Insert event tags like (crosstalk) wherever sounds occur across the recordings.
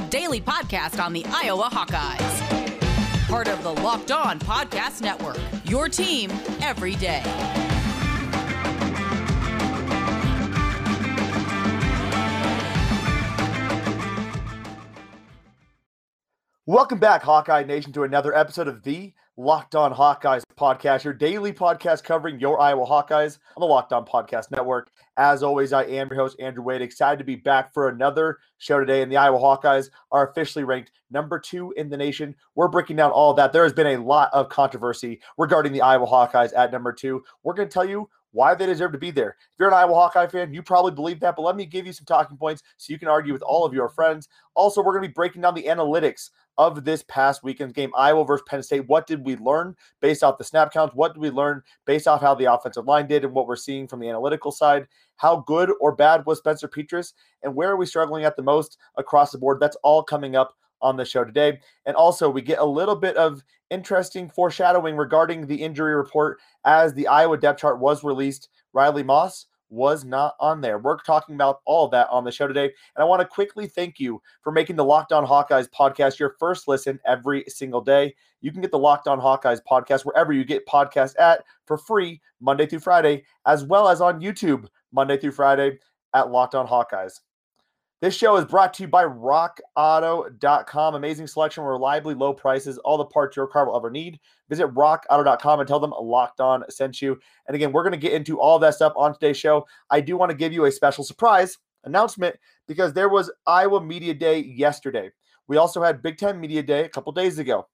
your daily podcast on the Iowa Hawkeyes. Part of the Locked On Podcast Network, your team every day. Welcome back, Hawkeye Nation, to another episode of the Locked On Hawkeyes podcast, your daily podcast covering your Iowa Hawkeyes on the Locked On Podcast Network. As always, I am your host, Andrew Wade. Excited to be back for another show today. And the Iowa Hawkeyes are officially ranked number two in the nation. We're breaking down all that. There has been a lot of controversy regarding the Iowa Hawkeyes at number two. We're going to tell you why they deserve to be there. If you're an Iowa Hawkeye fan, you probably believe that, but let me give you some talking points so you can argue with all of your friends. Also, we're going to be breaking down the analytics of this past weekend's game, Iowa versus Penn State. What did we learn based off the snap counts? What did we learn based off how the offensive line did and what we're seeing from the analytical side? How good or bad was Spencer Petras? And where are we struggling at the most across the board? That's all coming up on the show today. And also, we get a little bit of interesting foreshadowing regarding the injury report as the Iowa depth chart was released. Riley Moss was not on there. We're talking about all that on the show today. And I want to quickly thank you for making the Locked On Hawkeyes podcast your first listen every single day. You can get the Locked On Hawkeyes podcast wherever you get podcasts at for free Monday through Friday, as well as on YouTube Monday through Friday at Locked On Hawkeyes. This show is brought to you by rockauto.com. Amazing selection, reliably low prices, all the parts your car will ever need. Visit rockauto.com and tell them Locked On sent you. And again, we're going to get into all that stuff on today's show. I do want to give you a special surprise announcement because there was Iowa Media Day yesterday. We also had Big Ten Media Day a couple days ago.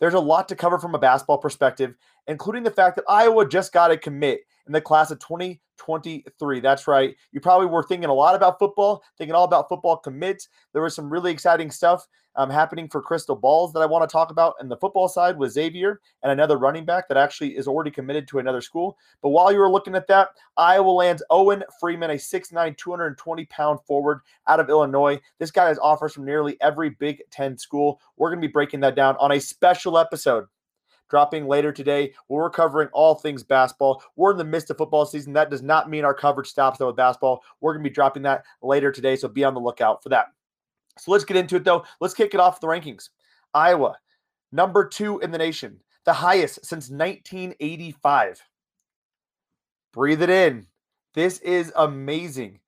There's a lot to cover from a basketball perspective, including the fact that Iowa just got a commit in the class of 2023. That's right. You probably were thinking a lot about football, thinking all about football commits. There was some really exciting stuff um, happening for Crystal Balls that I want to talk about. And the football side with Xavier and another running back that actually is already committed to another school. But while you were looking at that, Iowa lands Owen Freeman, a 6'9, 220 pound forward out of Illinois. This guy has offers from nearly every Big Ten school. We're going to be breaking that down on a special episode dropping later today. We're covering all things basketball. We're in the midst of football season. That does not mean our coverage stops though with basketball. We're going to be dropping that later today, so be on the lookout for that. So let's get into it though. Let's kick it off the rankings. Iowa, number two in the nation, the highest since 1985. Breathe it in. This is amazing.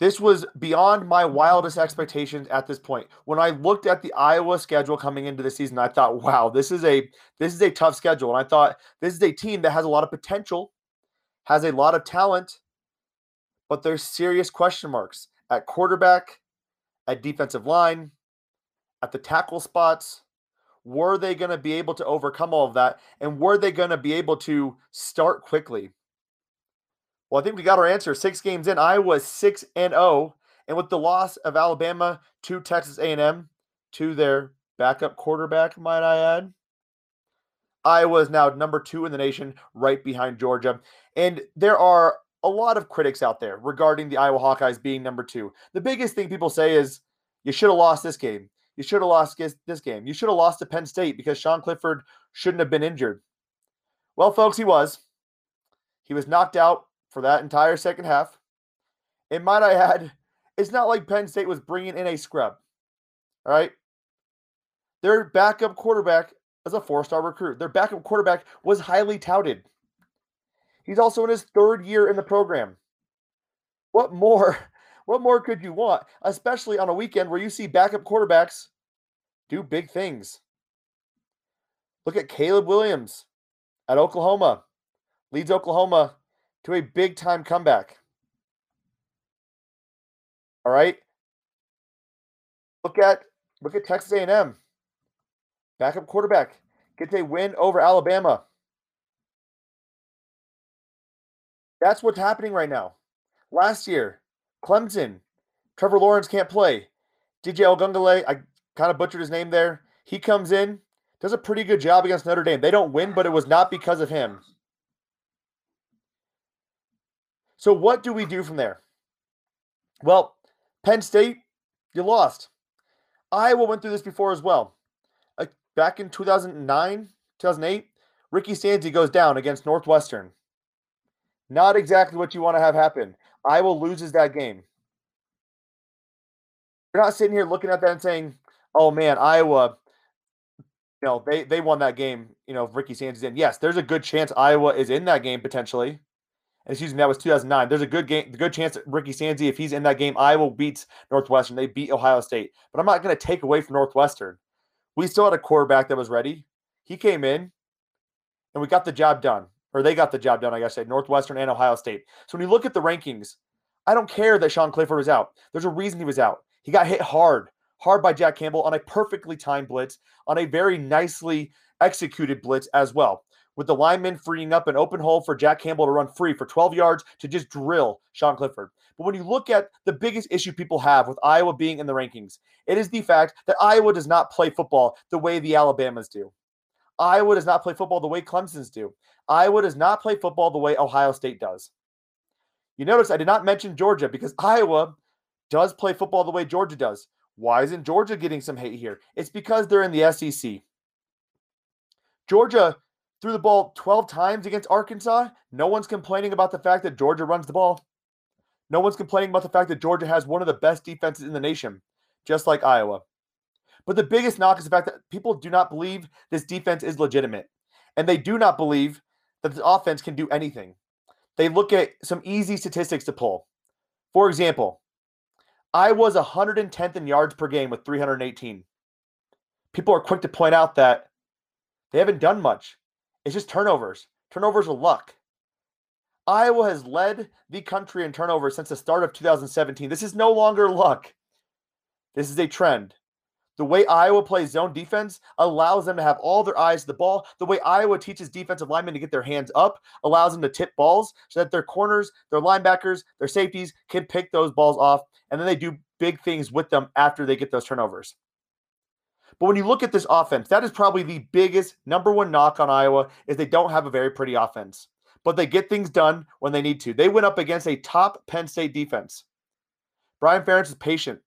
This was beyond my wildest expectations at this point. When I looked at the Iowa schedule coming into the season, I thought, "Wow, this is a this is a tough schedule." And I thought this is a team that has a lot of potential, has a lot of talent, but there's serious question marks at quarterback, at defensive line, at the tackle spots. Were they going to be able to overcome all of that? And were they going to be able to start quickly? Well, I think we got our answer. Six games in, Iowa six and zero, oh, and with the loss of Alabama to Texas A&M to their backup quarterback, might I add, Iowa is now number two in the nation, right behind Georgia. And there are a lot of critics out there regarding the Iowa Hawkeyes being number two. The biggest thing people say is you should have lost this game. You should have lost this game. You should have lost to Penn State because Sean Clifford shouldn't have been injured. Well, folks, he was. He was knocked out for that entire second half. And might I add, it's not like Penn State was bringing in a scrub. All right. Their backup quarterback is a four star recruit. Their backup quarterback was highly touted. He's also in his third year in the program. What more? (laughs) What more could you want, especially on a weekend where you see backup quarterbacks do big things? Look at Caleb Williams at Oklahoma. Leads Oklahoma to a big time comeback. All right. Look at look at Texas A&M. Backup quarterback gets a win over Alabama. That's what's happening right now. Last year, Clemson, Trevor Lawrence can't play. DJ Uiagalelei, I kind of butchered his name there. He comes in, does a pretty good job against Notre Dame. They don't win, but it was not because of him. So what do we do from there? Well, Penn State, you lost. Iowa went through this before as well. back in 2009, 2008, Ricky Stanzi goes down against Northwestern. Not exactly what you want to have happen. Iowa loses that game. you're not sitting here looking at that and saying, "Oh man, Iowa." You know, they they won that game. You know, Ricky Sanders in. Yes, there's a good chance Iowa is in that game potentially. Excuse me, that was 2009. There's a good game, good chance that Ricky Stanzi, if he's in that game, Iowa beats Northwestern. They beat Ohio State. But I'm not going to take away from Northwestern. We still had a quarterback that was ready. He came in, and we got the job done, or they got the job done. I guess say Northwestern and Ohio State. So when you look at the rankings, I don't care that Sean Clifford was out. There's a reason he was out. He got hit hard, hard by Jack Campbell on a perfectly timed blitz, on a very nicely executed blitz as well with the lineman freeing up an open hole for Jack Campbell to run free for 12 yards to just drill Sean Clifford. But when you look at the biggest issue people have with Iowa being in the rankings, it is the fact that Iowa does not play football the way the Alabamas do. Iowa does not play football the way Clemson's do. Iowa does not play football the way Ohio State does. You notice I did not mention Georgia because (laughs) Iowa does play football the way Georgia does. Why isn't Georgia getting some hate here? It's because they're in the SEC. Georgia threw the ball 12 times against Arkansas. No one's complaining about the fact that Georgia runs the ball. No one's complaining about the fact that Georgia has one of the best defenses in the nation, just like Iowa. But the biggest knock is the fact that people do not believe this defense is legitimate. And they do not believe that the offense can do anything. They look at some easy statistics to pull. For example, Iowa's 110th in yards per game with 318. People are quick to point out that they haven't done much. It's just turnovers. Turnovers are luck. Iowa has led the country in turnovers since the start of 2017. This is no longer luck. This is a trend. The way Iowa plays zone defense allows them to have all their eyes to the ball. The way Iowa teaches defensive linemen to get their hands up allows them to tip balls so that their corners, their linebackers, their safeties can pick those balls off. And then they do big things with them after they get those turnovers. But when you look at this offense, that is probably the biggest number one knock on Iowa is they don't have a very pretty offense. But they get things done when they need to. They went up against a top Penn State defense. Brian Ferentz is patient.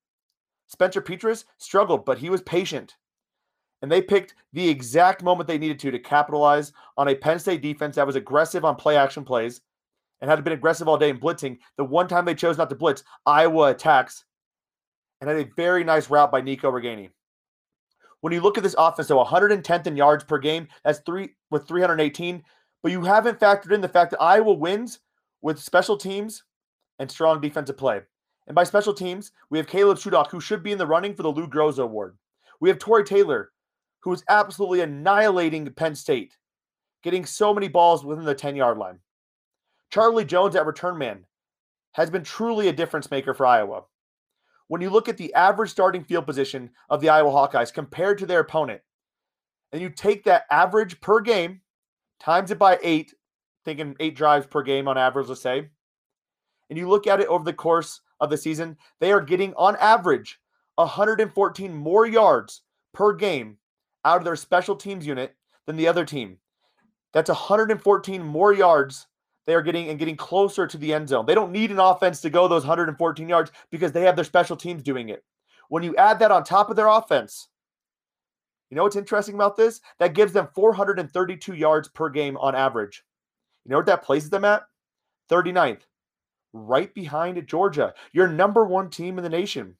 Spencer Petras struggled, but he was patient. And they picked the exact moment they needed to to capitalize on a Penn State defense that was aggressive on play action plays and had been aggressive all day in blitzing. The one time they chose not to blitz, Iowa attacks and had a very nice route by Nico Ragaini. When you look at this offense, so 110th in yards per game, that's three with 318. But you haven't factored in the fact that Iowa wins with special teams and strong defensive play. And by special teams, we have Caleb Shudak, who should be in the running for the Lou Groza Award. We have Tory Taylor, who is absolutely annihilating Penn State, getting so many balls within the 10 yard line. Charlie Jones at return man has been truly a difference maker for Iowa when you look at the average starting field position of the Iowa Hawkeyes compared to their opponent, and you take that average per game, times it by eight, thinking eight drives per game on average, let's say, and you look at it over the course of the season, they are getting on average 114 more yards per game out of their special teams unit than the other team. That's 114 more yards they are getting and getting closer to the end zone. They don't need an offense to go those 114 yards because they have their special teams doing it. When you add that on top of their offense, you know what's interesting about this? That gives them 432 yards per game on average. You know what that places them at? 39th, right behind Georgia, your number one team in the nation.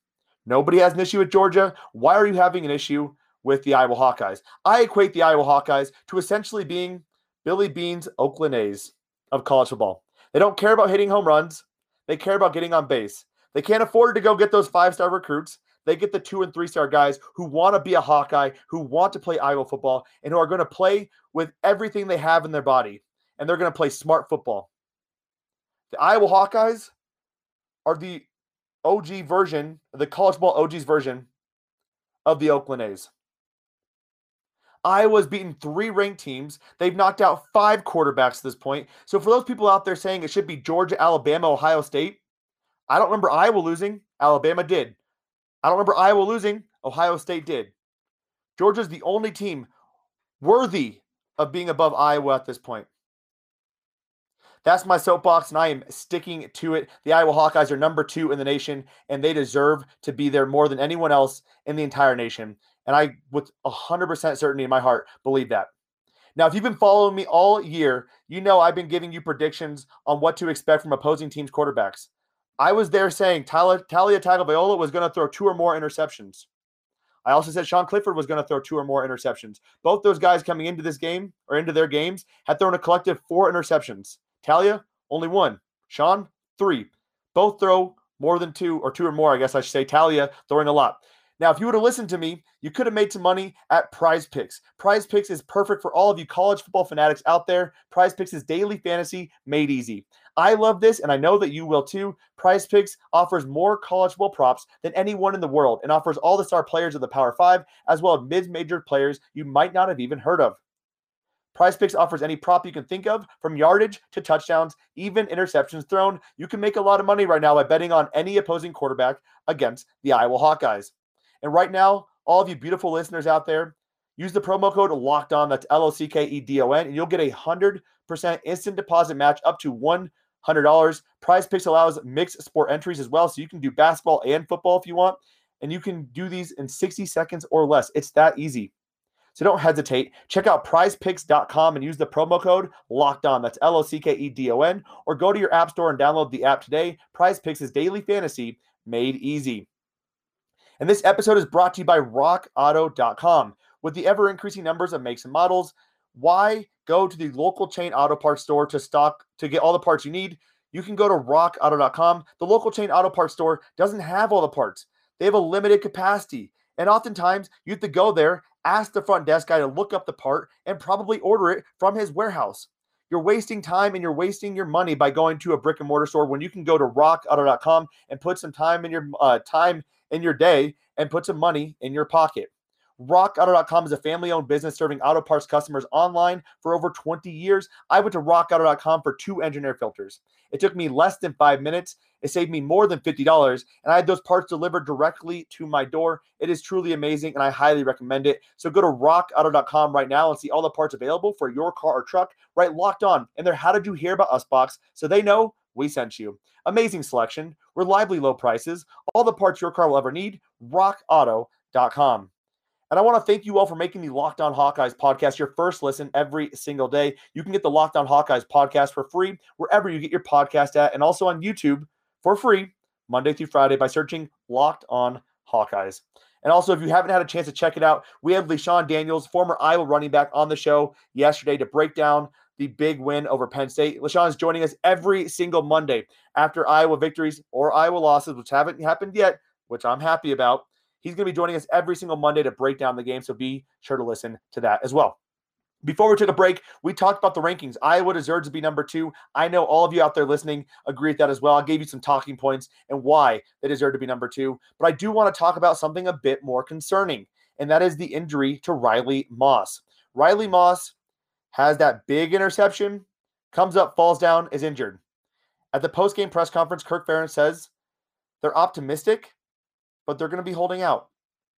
Nobody has an issue with Georgia. Why are you having an issue with the Iowa Hawkeyes? I equate the Iowa Hawkeyes to essentially being Billy Beane's Oakland A's of college football. They don't care about hitting home runs. They care about getting on base. They can't afford to go get those five star recruits. They get the two and three star guys who want to be a Hawkeye, who want to play Iowa football, and who are going to play with everything they have in their body. And they're going to play smart football. The Iowa Hawkeyes are the OG version, the college ball OG's version of the Oakland A's. Iowa's beaten three ranked teams. They've knocked out five quarterbacks at this point. So for those people out there saying it should be Georgia, Alabama, Ohio State, I don't remember Iowa losing. Alabama did. I don't remember Iowa losing. Ohio State did. Georgia's the only team worthy of being above Iowa at this point. That's my soapbox, and I am sticking to it. The Iowa Hawkeyes are number two in the nation, and they deserve to be there more than anyone else in the entire nation. And I, with 100% certainty in my heart, believe that. Now, if you've been following me all year, you know I've been giving you predictions on what to expect from opposing teams' quarterbacks. I was there saying Taulia, Taulia Tagovailoa was going to throw two or more interceptions. I also said Sean Clifford was going to throw two or more interceptions. Both those guys coming into this game or into their games had thrown a collective four interceptions. Taulia, only one. Sean, three. Both throw more than two or two or more, I guess I should say. Taulia throwing a lot. Now, if you would have listened to me, you could have made some money at Prize Picks. Prize Picks is perfect for all of you college football fanatics out there. Prize Picks is daily fantasy made easy. I love this, and I know that you will too. Prize Picks offers more college football props than anyone in the world and offers all the star players of the Power Five, as well as mid major players you might not have even heard of. Prize Picks offers any prop you can think of, from yardage to touchdowns, even interceptions thrown. You can make a lot of money right now by betting on any opposing quarterback against the Iowa Hawkeyes. And right now, all of you beautiful listeners out there, use the promo code locked on. That's L O C K E D O N, and you'll get a hundred percent instant deposit match up to one hundred dollars. Prize Picks allows mixed sport entries as well, so you can do basketball and football if you want, and you can do these in sixty seconds or less. It's that easy. So don't hesitate. Check out prizepicks.com and use the promo code locked on. That's L O C K E D O N. Or go to your app store and download the app today. Prize Picks is daily fantasy made easy. And this episode is brought to you by rockauto.com. With the ever increasing numbers of makes and models, why go to the local chain auto parts store to stock to get all the parts you need? You can go to rockauto.com. The local chain auto parts store doesn't have all the parts. They have a limited capacity. And oftentimes you have to go there, ask the front desk guy to look up the part, and probably order it from his warehouse. You're wasting time and you're wasting your money by going to a brick and mortar store when you can go to rockauto.com and put some time in your uh, time in your day and put some money in your pocket. RockAuto.com is a family owned business serving auto parts customers online for over 20 years. I went to RockAuto.com for two engine air filters. It took me less than five minutes. It saved me more than $50, and I had those parts delivered directly to my door. It is truly amazing, and I highly recommend it. So go to rockauto.com right now and see all the parts available for your car or truck, right locked on in their How Did You Hear About Us box so they know we sent you. Amazing selection, reliably low prices, all the parts your car will ever need. RockAuto.com. And I want to thank you all for making the Locked On Hawkeyes podcast your first listen every single day. You can get the Locked On Hawkeyes podcast for free wherever you get your podcast at, and also on YouTube for free Monday through Friday by searching Locked On Hawkeyes. And also, if you haven't had a chance to check it out, we had LeShun Daniels, former Iowa running back, on the show yesterday to break down the big win over Penn State. LeShun is joining us every single Monday after Iowa victories or Iowa losses, which haven't happened yet, which I'm happy about. He's going to be joining us every single Monday to break down the game. So be sure to listen to that as well. Before we took a break, we talked about the rankings. Iowa deserves to be number two. I know all of you out there listening agree with that as well. I gave you some talking points and why they deserve to be number two. But I do want to talk about something a bit more concerning, and that is the injury to Riley Moss. Riley Moss has that big interception, comes up, falls down, is injured. At the post-game press conference, Kirk Ferentz says they're optimistic but they're going to be holding out.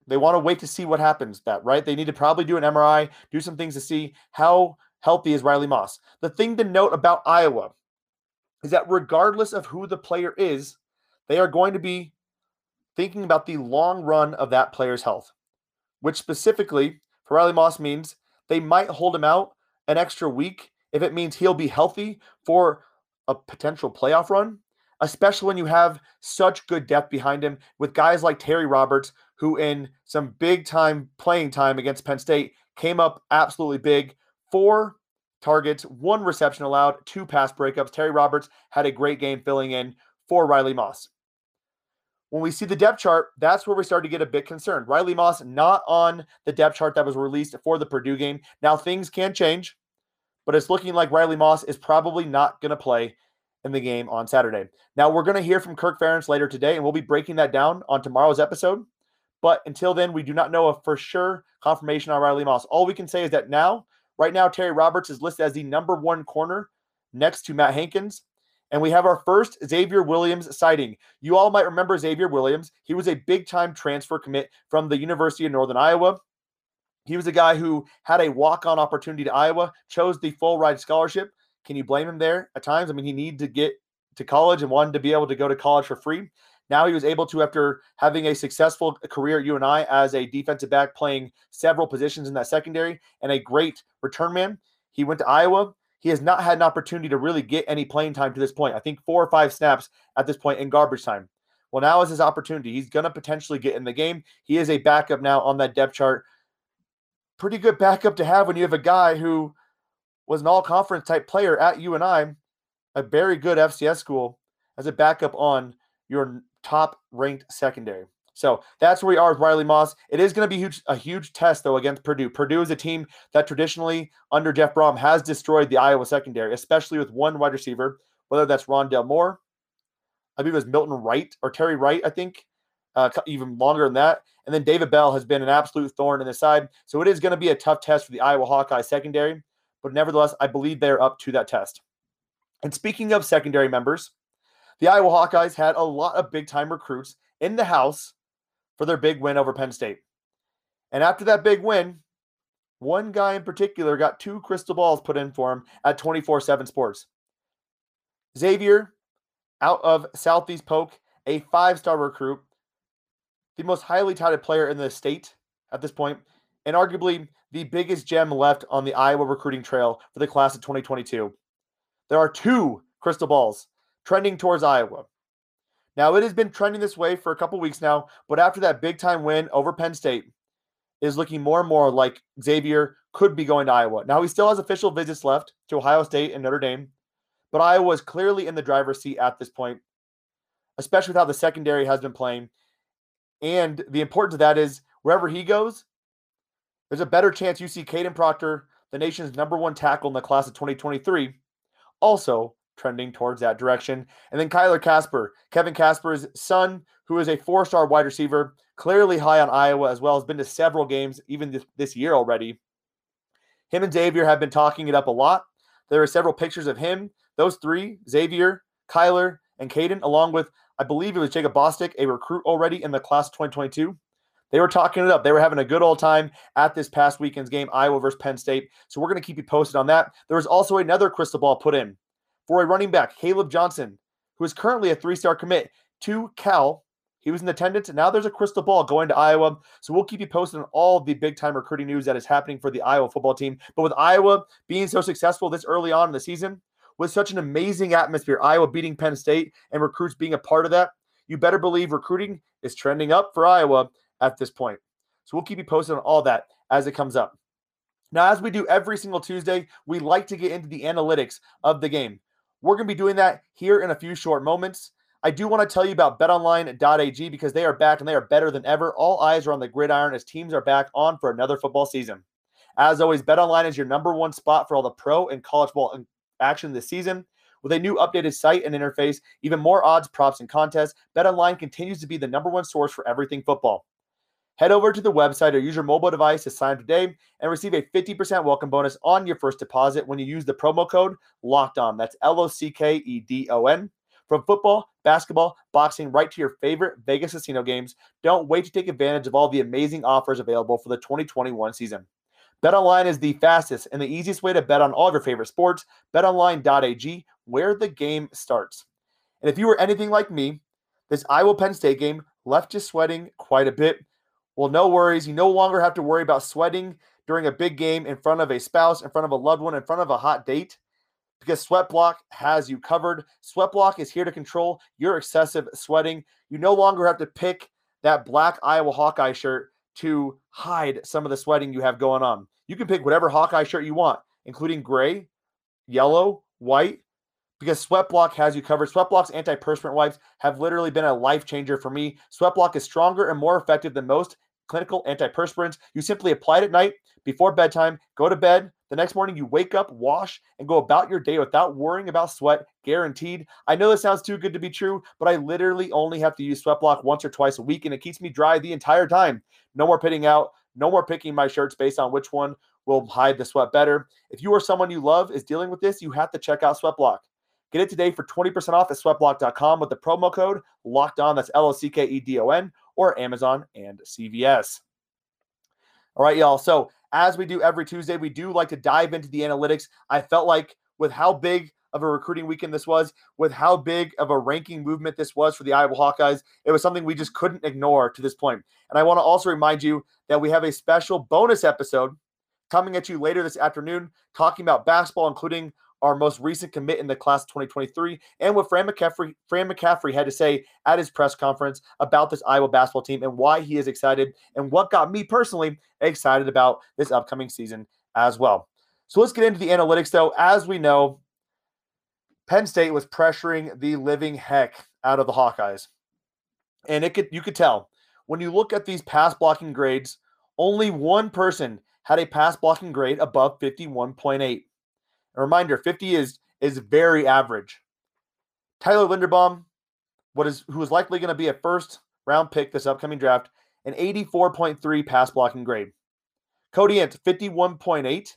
They want to wait to see what happens. That right? They need to probably do an MRI, do some things to see how healthy is Riley Moss. The thing to note about Iowa is that regardless of who the player is, they are going to be thinking about the long run of that player's health, which specifically for Riley Moss means they might hold him out an extra week if it means he'll be healthy for a potential playoff run especially when you have such good depth behind him with guys like Terry Roberts, who in some big time playing time against Penn State came up absolutely big. Four targets, one reception allowed, two pass breakups. Terry Roberts had a great game filling in for Riley Moss. When we see the depth chart, that's where we start to get a bit concerned. Riley Moss not on the depth chart that was released for the Purdue game. Now things can change, but it's looking like Riley Moss is probably not going to play in the game on Saturday. Now, we're going to hear from Kirk Ferentz later today, and we'll be breaking that down on tomorrow's episode. But until then, we do not know a for sure confirmation on Riley Moss. All we can say is that now, right now, Terry Roberts is listed as the number one corner next to Matt Hankins. And we have our first Xavier Williams sighting. You all might remember Xavier Williams. He was a big time transfer commit from the University of Northern Iowa. He was a guy who had a walk on opportunity to Iowa, chose the full ride scholarship, can you blame him there at times? I mean, he needed to get to college and wanted to be able to go to college for free. Now he was able to, after having a successful career at UNI as a defensive back, playing several positions in that secondary and a great return man. He went to Iowa. He has not had an opportunity to really get any playing time to this point. I think four or five snaps at this point in garbage time. Well, now is his opportunity. He's going to potentially get in the game. He is a backup now on that depth chart. Pretty good backup to have when you have a guy who was an all conference type player at UNI, a very good FCS school, as a backup on your top ranked secondary. So that's where we are with Riley Moss. It is going to be huge, a huge test, though, against Purdue. Purdue is a team that traditionally, under Jeff Brohm, has destroyed the Iowa secondary, especially with one wide receiver, whether that's Rondale Moore, I believe it was Milton Wright or Terry Wright, I think, uh, even longer than that. And then David Bell has been an absolute thorn in the side. So it is going to be a tough test for the Iowa Hawkeye secondary. But nevertheless, I believe they're up to that test. And speaking of secondary members, the Iowa Hawkeyes had a lot of big time recruits in the house for their big win over Penn State. And after that big win, one guy in particular got two crystal balls put in for him at 24 7 Sports. Xavier, out of Southeast Polk, a five star recruit, the most highly touted player in the state at this point, and arguably the biggest gem left on the Iowa recruiting trail for the class of 2022. There are two crystal balls trending towards Iowa. Now, it has been trending this way for a couple weeks now, but after that big time win over Penn State, is looking more and more like Xavier could be going to Iowa. Now, he still has official visits left to Ohio State and Notre Dame, but Iowa is clearly in the driver's seat at this point, especially with how the secondary has been playing. And the importance of that is wherever he goes, there's a better chance you see Kadyn Proctor, the nation's number one tackle in the class of 2023, also trending towards that direction. And then Kyler Kasper, Kevin Kasper's son, who is a four star wide receiver, clearly high on Iowa as well, has been to several games even this, this year already. Him and Xavier have been talking it up a lot. There are several pictures of him, those three, Xavier, Kyler, and Kadyn, along with, I believe it was Jacob Bostic, a recruit already in the class 2022. They were talking it up. They were having a good old time at this past weekend's game, Iowa versus Penn State. So we're going to keep you posted on that. There was also another crystal ball put in for a running back, Caleb Johnson, who is currently a three star commit to Cal. He was in attendance, and now there's a crystal ball going to Iowa. So we'll keep you posted on all the big time recruiting news that is happening for the Iowa football team. But with Iowa being so successful this early on in the season, with such an amazing atmosphere, Iowa beating Penn State and recruits being a part of that, you better believe recruiting is trending up for Iowa at this point. So we'll keep you posted on all that as it comes up. Now, as we do every single Tuesday, we like to get into the analytics of the game. We're going to be doing that here in a few short moments. I do want to tell you about betonline.ag because they are back and they are better than ever. All eyes are on the gridiron as teams are back on for another football season. As always, BetOnline is your number one spot for all the pro and college ball action this season. With a new updated site and interface, even more odds, props, and contests, BetOnline continues to be the number one source for everything football. Head over to the website or use your mobile device to sign up today and receive a 50% welcome bonus on your first deposit when you use the promo code Locked On. That's L O C K E D O N. From football, basketball, boxing, right to your favorite Vegas casino games, don't wait to take advantage of all the amazing offers available for the 2021 season. BetOnline is the fastest and the easiest way to bet on all of your favorite sports. BetOnline.ag, where the game starts. And if you were anything like me, this Iowa Penn State game left you sweating quite a bit. Well, no worries. You no longer have to worry about sweating during a big game in front of a spouse, in front of a loved one, in front of a hot date because Sweatblock has you covered. Sweatblock is here to control your excessive sweating. You no longer have to pick that black Iowa Hawkeye shirt to hide some of the sweating you have going on. You can pick whatever Hawkeye shirt you want, including gray, yellow, white, because Sweatblock has you covered. Sweatblock's antiperspirant wipes have literally been a life changer for me. Sweatblock is stronger and more effective than most clinical antiperspirants. You simply apply it at night before bedtime, go to bed. The next morning, you wake up, wash, and go about your day without worrying about sweat, guaranteed. I know this sounds too good to be true, but I literally only have to use sweat block once or twice a week, and it keeps me dry the entire time. No more pitting out, no more picking my shirts based on which one will hide the sweat better. If you or someone you love is dealing with this, you have to check out sweat block Get it today for 20% off at sweatblock.com with the promo code locked on. That's L O C K E D O N or Amazon and CVS. All right, y'all. So, as we do every Tuesday, we do like to dive into the analytics. I felt like with how big of a recruiting weekend this was, with how big of a ranking movement this was for the Iowa Hawkeyes, it was something we just couldn't ignore to this point. And I want to also remind you that we have a special bonus episode coming at you later this afternoon talking about basketball, including our most recent commit in the class of 2023, and what Fran McCaffrey, Fran McCaffery had to say at his press conference about this Iowa basketball team and why he is excited, and what got me personally excited about this upcoming season as well. So let's get into the analytics, though. As we know, Penn State was pressuring the living heck out of the Hawkeyes, and it could you could tell when you look at these pass blocking grades. Only one person had a pass blocking grade above 51.8. A reminder, 50 is is very average. Tyler Linderbaum, what is who is likely going to be a first round pick this upcoming draft, an 84.3 pass blocking grade. Cody Ince, 51.8.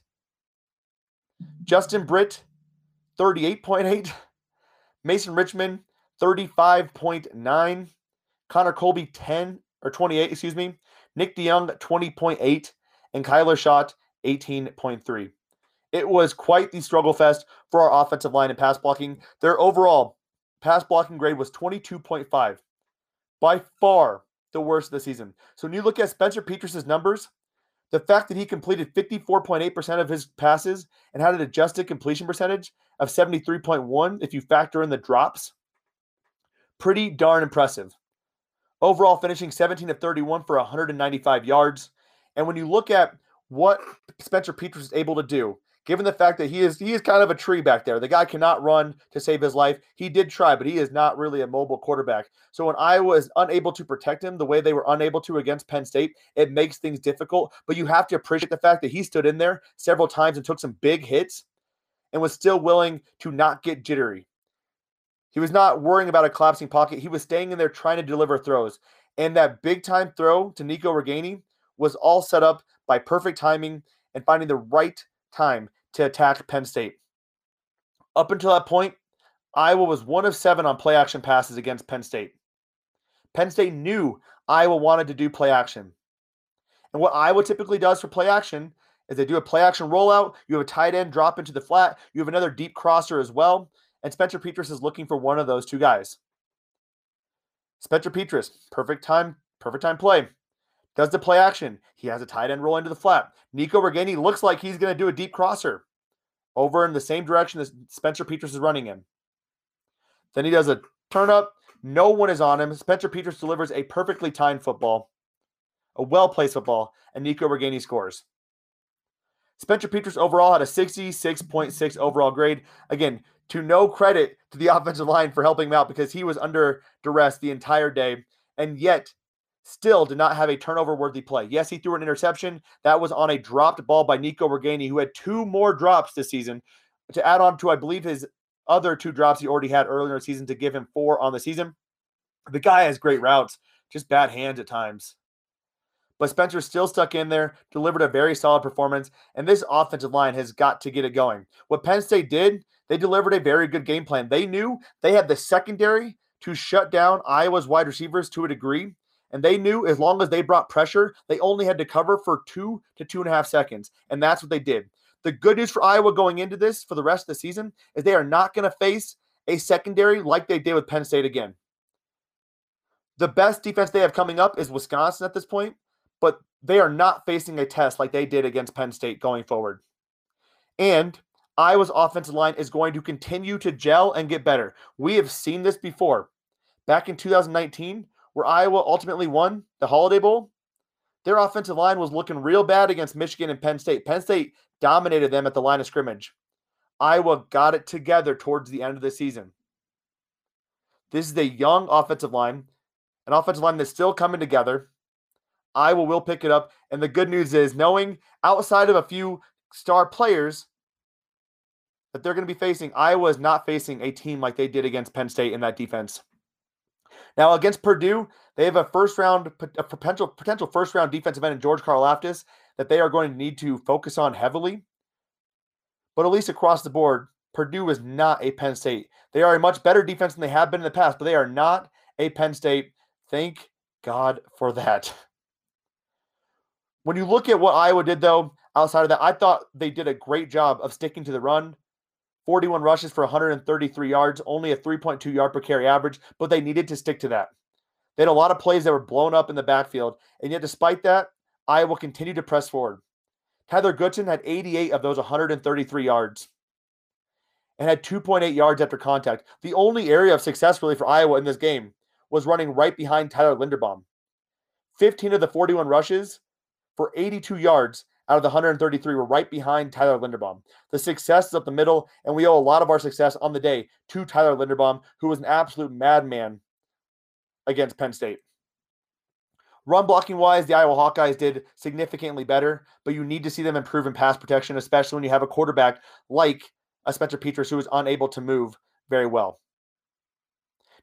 Justin Britt, 38.8. Mason Richman, 35.9. Connor Colby, 10 or 28, excuse me. Nick DeYoung, 20.8. And Kyler Schott, 18.3. It was quite the struggle fest for our offensive line and pass blocking. Their overall pass blocking grade was 22.5, by far the worst of the season. So when you look at Spencer Petras' numbers, the fact that he completed 54.8% of his passes and had an adjusted completion percentage of 73.1 if you factor in the drops, pretty darn impressive. Overall, finishing 17 of 31 for 195 yards. And when you look at what Spencer Petras is able to do, given the fact that he is he is kind of a tree back there. The guy cannot run to save his life. He did try, but he is not really a mobile quarterback. So when Iowa is unable to protect him the way they were unable to against Penn State, it makes things difficult. But you have to appreciate the fact that he stood in there several times and took some big hits and was still willing to not get jittery. He was not worrying about a collapsing pocket. He was staying in there trying to deliver throws. And that big time throw to Nico Ragaini was all set up by perfect timing and finding the right time to attack Penn State. Up until that point, Iowa was one of seven on play action passes against Penn State. Penn State knew Iowa wanted to do play action. And what Iowa typically does for play action is they do a play action rollout. You have a tight end drop into the flat. You have another deep crosser as well. And Spencer Petras is looking for one of those two guys. Spencer Petras, perfect time, perfect time play does the play action. He has a tight end roll into the flat. Nico Ragaini looks like he's going to do a deep crosser over in the same direction that Spencer Petras is running in. Then he does a turn up. No one is on him. Spencer Petras delivers a perfectly timed football, a well placed football, and Nico Ragaini scores. Spencer Petras overall had a 66.6 overall grade. Again, to no credit to the (laughs) offensive line for helping him out because he was under duress the entire day. And yet, still did not have a turnover worthy play. Yes, he threw an interception. That was on a dropped ball by Nico Ragaini, who had two more drops this season to add on to, I believe, his other two drops he already had earlier in the season to give him four on the season. The guy has great routes, just bad hands at times. But Spencer still stuck in there, delivered a very solid performance, and this offensive line has got to get it going. What Penn State did, they delivered a very good game plan. They knew they had the secondary to shut down Iowa's wide receivers to a degree and they knew as long as they brought pressure, they only had to cover for two to two and a half seconds. And that's what they did. The good news for Iowa going into this for the rest of the season is they are not going to face a secondary like they did with Penn State again. The best defense they have coming up is Wisconsin at this point, but they are not facing a test like they did against Penn State going forward. And Iowa's offensive line is going to continue to gel and get better. We have seen this before. Back in 2019, where Iowa ultimately won the Holiday Bowl, their offensive line was looking real bad against Michigan and Penn State. Penn State dominated them at the line of scrimmage. Iowa got it together towards the end of the season. This is a young offensive line, an offensive line that's still coming together. Iowa will pick it up. And the good news is, knowing outside of a few star players that they're going to be facing, Iowa is not facing a team like they did against Penn State in that defense. Now against Purdue, they have a first round, a potential potential first round defensive end in George Karlaftis that they are going to need to focus on heavily. But at least across the board, Purdue is not a Penn State. They are a much better defense than they have been in the past, but they are not a Penn State. Thank God for that. When you look at what Iowa did, though, outside of that, I thought they did a great job of sticking to the run. 41 rushes for 133 yards, only a 3.2 yard per carry average, but they needed to stick to that. They had a lot of plays that were blown up in the backfield, and yet despite that, Iowa continued to press forward. Tyler Goodson had 88 of those 133 yards. and had 2.8 yards after contact. The only area of success really for Iowa in this game was running right behind Tyler Linderbaum. 15 of the 41 rushes for 82 yards out of the 133 were right behind Tyler Linderbaum. The success is up the middle, and we owe a lot of our success on the day to Tyler Linderbaum, who was an absolute madman against Penn State. Run blocking wise, the Iowa Hawkeyes did significantly better, but you need to see them improve in pass protection, especially when you have a quarterback like a Spencer Petras who was unable to move very well.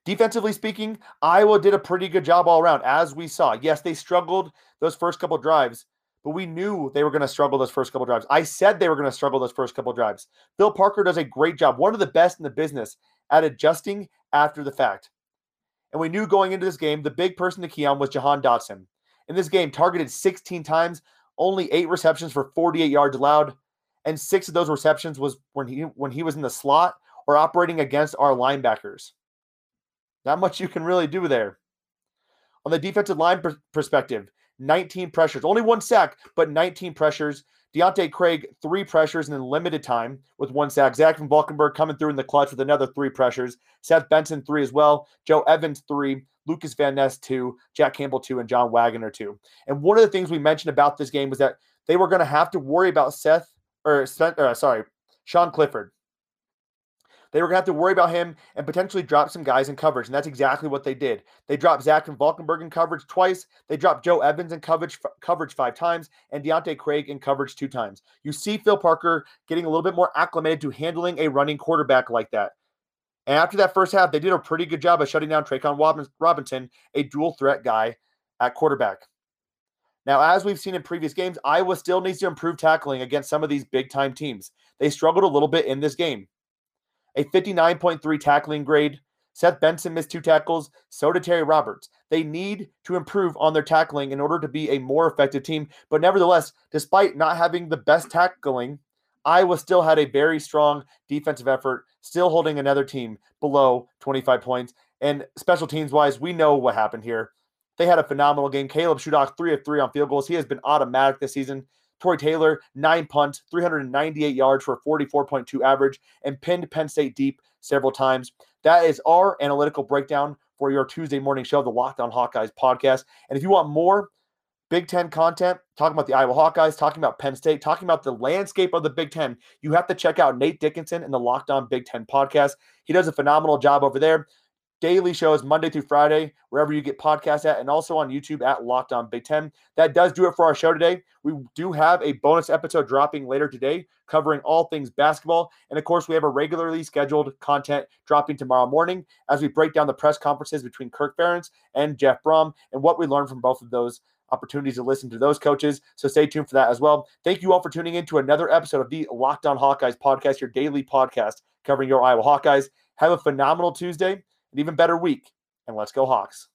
Defensively speaking, Iowa did a pretty good job all around, as we saw. Yes, they struggled those first couple drives, but we knew they were going to struggle those first couple drives. I said they were going to struggle those first couple drives. Phil Parker does a great job, one of the best in the business at adjusting after the fact. And we knew going into this game, the big person to key on was Jahan Dotson. In this game, targeted 16 times, only eight receptions for 48 yards allowed, and six of those receptions was when he when he was in the slot or operating against our linebackers. Not much you can really do there. On the defensive line per- perspective, 19 pressures, only one sack, but 19 pressures. Deontae Craig, three pressures and then limited time with one sack. Zach VanValkenburg coming through in the clutch with another three pressures. Seth Benson, three as well. Joe Evans, three. Lucas Van Ness, two. Jack Campbell, two. And John Waggoner, two. And one of the things we mentioned about this game was that they were going to have to worry about Seth, or, uh, sorry, Sean Clifford. They were going to have to worry about him and potentially drop some guys in coverage. And that's exactly what they did. They dropped Zach VanValkenburg in coverage twice. They dropped Joe Evans in coverage, f- coverage five times and Deontae Craig in coverage two times. You see Phil Parker getting a little bit more acclimated to handling a running quarterback like that. And after that first half, they did a pretty good job of shutting down Ta'Quan Roberson, a dual threat guy at quarterback. Now, as we've seen in previous games, Iowa still needs to improve tackling against some of these big time teams. They struggled a little bit in this game a 59.3 tackling grade. Seth Benson missed two tackles. So did Terry Roberts. They need to improve on their tackling in order to be a more effective team. But nevertheless, despite not having the best tackling, Iowa still had a very strong defensive effort, still holding another team below 25 points. And special teams wise, we know what happened here. They had a phenomenal game. Caleb Shudak, three of three on field goals. He has been automatic this season. Tory Taylor, nine punts, 398 yards for a 44.2 average, and pinned Penn State deep several times. That is our analytical breakdown for your Tuesday morning show, the Locked On Hawkeyes podcast. And if you want more Big Ten content, talking about the Iowa Hawkeyes, talking about Penn State, talking about the landscape of the Big Ten, you have to check out Nate Dickinson in the Locked On Big Ten podcast. He does a phenomenal job over there daily shows Monday through Friday, wherever you get podcasts at, and also on YouTube at Locked On Big Ten. That does do it for our show today. We do have a bonus episode dropping later today covering all things basketball. And of course, we have a regularly scheduled content dropping tomorrow morning as we break down the press conferences between Kirk Ferentz and Jeff Brohm and what we learned from both of those opportunities to listen to those coaches. So stay tuned for that as well. Thank you all for tuning in to another episode of the Locked On Hawkeyes podcast, your daily podcast covering your Iowa Hawkeyes. Have a phenomenal Tuesday an even better week. And let's go, Hawks.